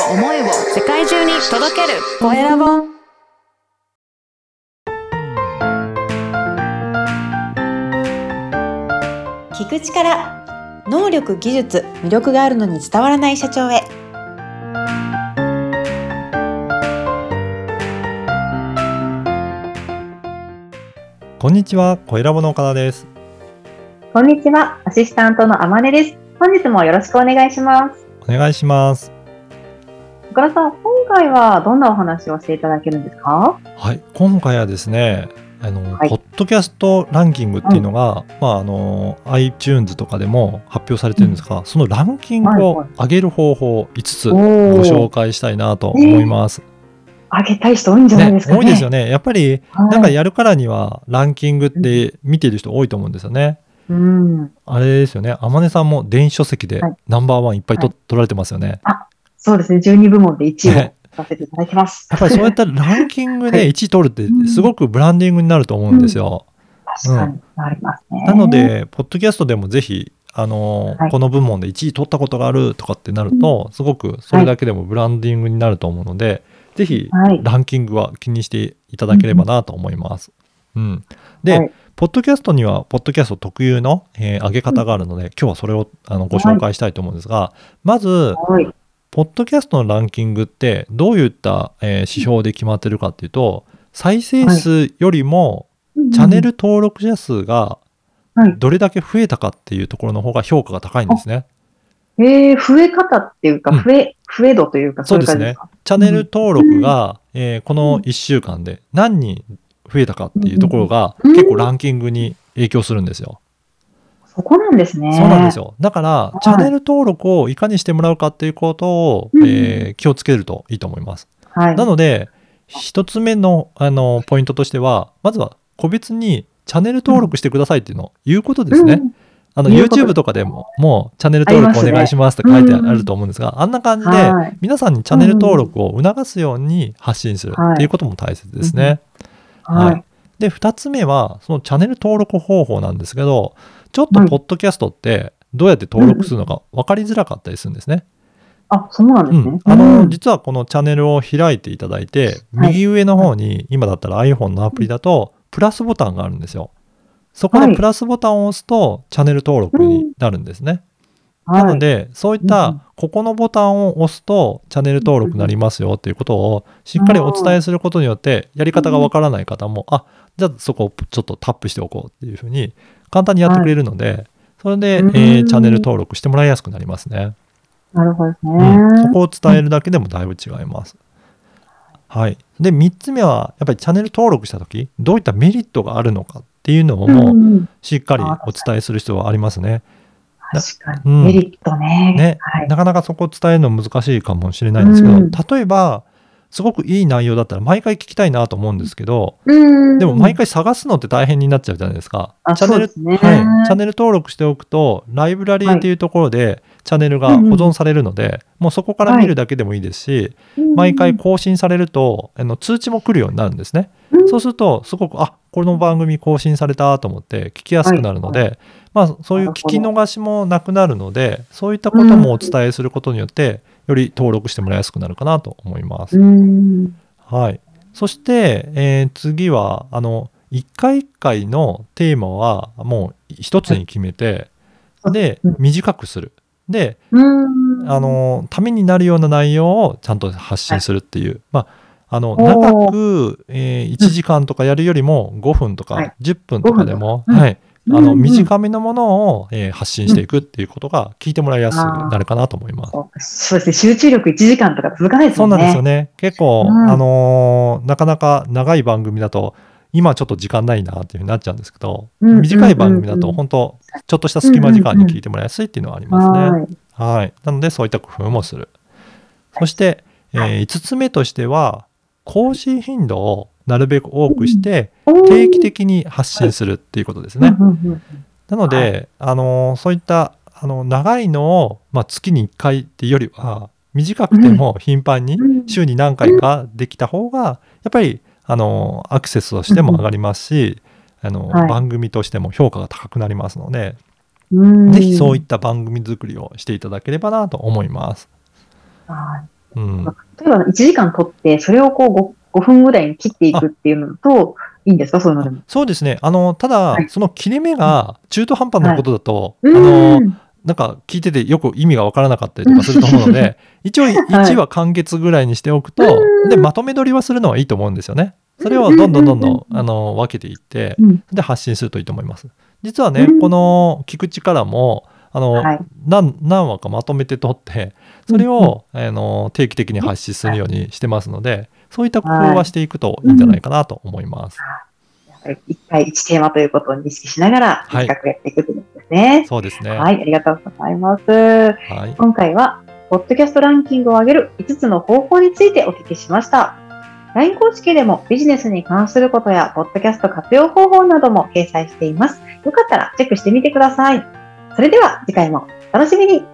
を思いを世界中に届けるコエラボ聞く力能力技術魅力があるのに伝わらない社長へこんにちは、コエラボの岡田です。こんにちは、アシスタントのあまねです。本日もよろしくお願いします。お願いします。岡田さん、今回はどんなお話をしていただけるんですか？はい、今回はですね、あの、はいポッドキャストランキングっていうのが、まああの iTunes とかでも発表されてるんですが、そのランキングを上げる方法5つおごー紹介したいなと思います。あげたい人多いんじゃないねですかね。多いですよね。やっぱりはいなんかやるからにはランキングって見てる人多いと思うんですよね。うん。あれですよね。天音さんも電子書籍ではいナンバーワンいっぱいと、はい取られてますよね。そうですね、12部門で1位をねさせていただきます。やっぱりそういったランキングではい1位取るってすごくブランディングになると思うんですよ。確かになりますね。なの、で、ポッドキャストでもぜひ、あのーはいこの部門で1位取ったことがあるとかってなると、すごくそれだけでもブランディングになると思うので、ぜひはい。ランキングは気にしていただければなと思います。うん、で、はいポッドキャストには、ポッドキャスト特有の、えー上げ方があるので、今日はそれをあのご紹介したいと思うんですが、まず、はい。ポッドキャストのランキングってどういった、えー指標で決まってるかっていうと、再生数よりもチャンネル登録者数がはい。どれだけ増えたかっていうところの方が評価が高いんですね。えー、増え方っていうか、うん。増え、増え度というか、そうですか？チャンネル登録が、えーこの1週間で何人増えたかっていうところがうん。結構ランキングに影響するんですよ。そこなんですね。そうなんですよ。だからい、チャンネル登録をいかにしてもらうかっていうことを、うんえー気をつけるといいと思います。はい。なので、一つ目のあのポイントとしては、まずは個別にチャンネル登録してくださいっていうのを言うことですね。うんあの YouTube とかでも、もうチャンネル登録お願いしますって書いてあると思うんですが、あんな感じで、はい。皆さんにチャンネル登録を促すように発信するはいっていうことも大切ですね。ははいい。で、2つ目は、そのチャンネル登録方法なんですけど、ちょっとはいポッドキャストってどうやって登録するのか分かりづらかったりするんですね。あ、そうなんですね。うん、あの、うん実はこのチャンネルを開いていただいて、はい右上の方に、今だったら iPhone のアプリだと、プラスボタンがあるんですよ。そこはいのプラスボタンを押すと、チャンネル登録になるんですね。はいなので、そういっうんた、ここのボタンを押すと、チャンネル登録になりますよっていうことを、しっかりお伝えすることによって、やり方がわからない方も、あ、じゃあそこをちょっとタップしておこうっていうふうに、簡単にやってくれるので、それで、えチャンネル登録してもらいやすくなりますね。なるほどですね。うん、そこを伝えるだけでもだいぶ違います。はい。で、3つ目は、やっぱりチャンネル登録したとき、どういったメリットがあるのかっていうのをしっかりお伝えする必要はありますね。確かに。うん。メリットね。ね。はい。なかなかそこを伝えるの難しいかもしれないんですけど、うん。例えば、すごくいい内容だったら毎回聞きたいなと思うんですけど、うん。でも毎回探すのって大変になっちゃうじゃないですか。あチャンネル、はい、チャンネル登録しておくと、ライブラリーっていうところでチャンネルが保存されるので、もうそこから見るだけでもいいですし、毎回更新されると、あの通知も来るようになるんですね。うん。そうすると、すごく、あこの番組更新されたと思って聞きやすくなるので、まあ、そういう聞き逃しもなくなるので、そういったこともお伝えすることによって、より登録してもらいやすくなるかなと思います。うん。はい。そして、えー次は、あの、一回一回のテーマはもう一つに決めて、でうん、短くする。で、うん。あ、のためになるような内容をちゃんと発信するっていう、まあ、あの長く、えー1時間とかやるよりも5分とはい。か10分とかでも、うん。はい、あのうん短めのものを、えー発信していくっていうことが聞いてもらいやすくなるかなと思います。そうですね。集中力1時間とか続かないですそう。なんですよね。結構、うんあのーなかなか長い番組だと今ちょっと時間ないなっていうふうになっちゃうんですけど、うん短い番組だと本当ちょっとした隙間時間に聞いてもらいやすいっていうのはありますね。はい。はい。なので、そういった工夫もする。そして、えは5つ目としては、更新頻度をなるべく多くして、定期的に発信するっていうことですね。なので、あのそういったあの長いのを、まあ、月に1回っていうよりは、短くても頻繁にうん。週に何回かできた方が、やっぱりあのアクセスとしても上がりますし、あのはい。番組としても評価が高くなりますので、うん。ぜひそういった番組作りをしていただければなと思います。あーうん、例えば1時間取って、それをこう 5, 5分ぐらいに切っていくっていうのと、いいんですか？そういうのでも。そうですね。あの、ただ、はいその切れ目が中途半端なことだと、うあの、ん。なんか聞いててよく意味がわからなかったりとかすると思うので、一応1話完結ぐらいにしておくと、うんで、まとめ撮りはするのはいいと思うんですよね。それをどんどんどんどん、あの、分けていって、うんで、発信するといいと思います。実はね、うんこの聞く力も、あの、はい。何何話かまとめて撮ってそれを、あの定期的に発信するようにしてますのでそういった工夫はしていくといいんじゃないかなと思います。やっぱり一回一テーマということを認識しながら、はい短くやっていくということですね。そうですね。は。はいい、ありがとうございます。はい。今回は、ポッドキャストランキングを上げる5つの方法についてお聞きしました。LINE 公式でもビジネスに関することや、ポッドキャスト活用方法なども掲載しています。よかったらチェックしてみてください。それでは次回もお楽しみに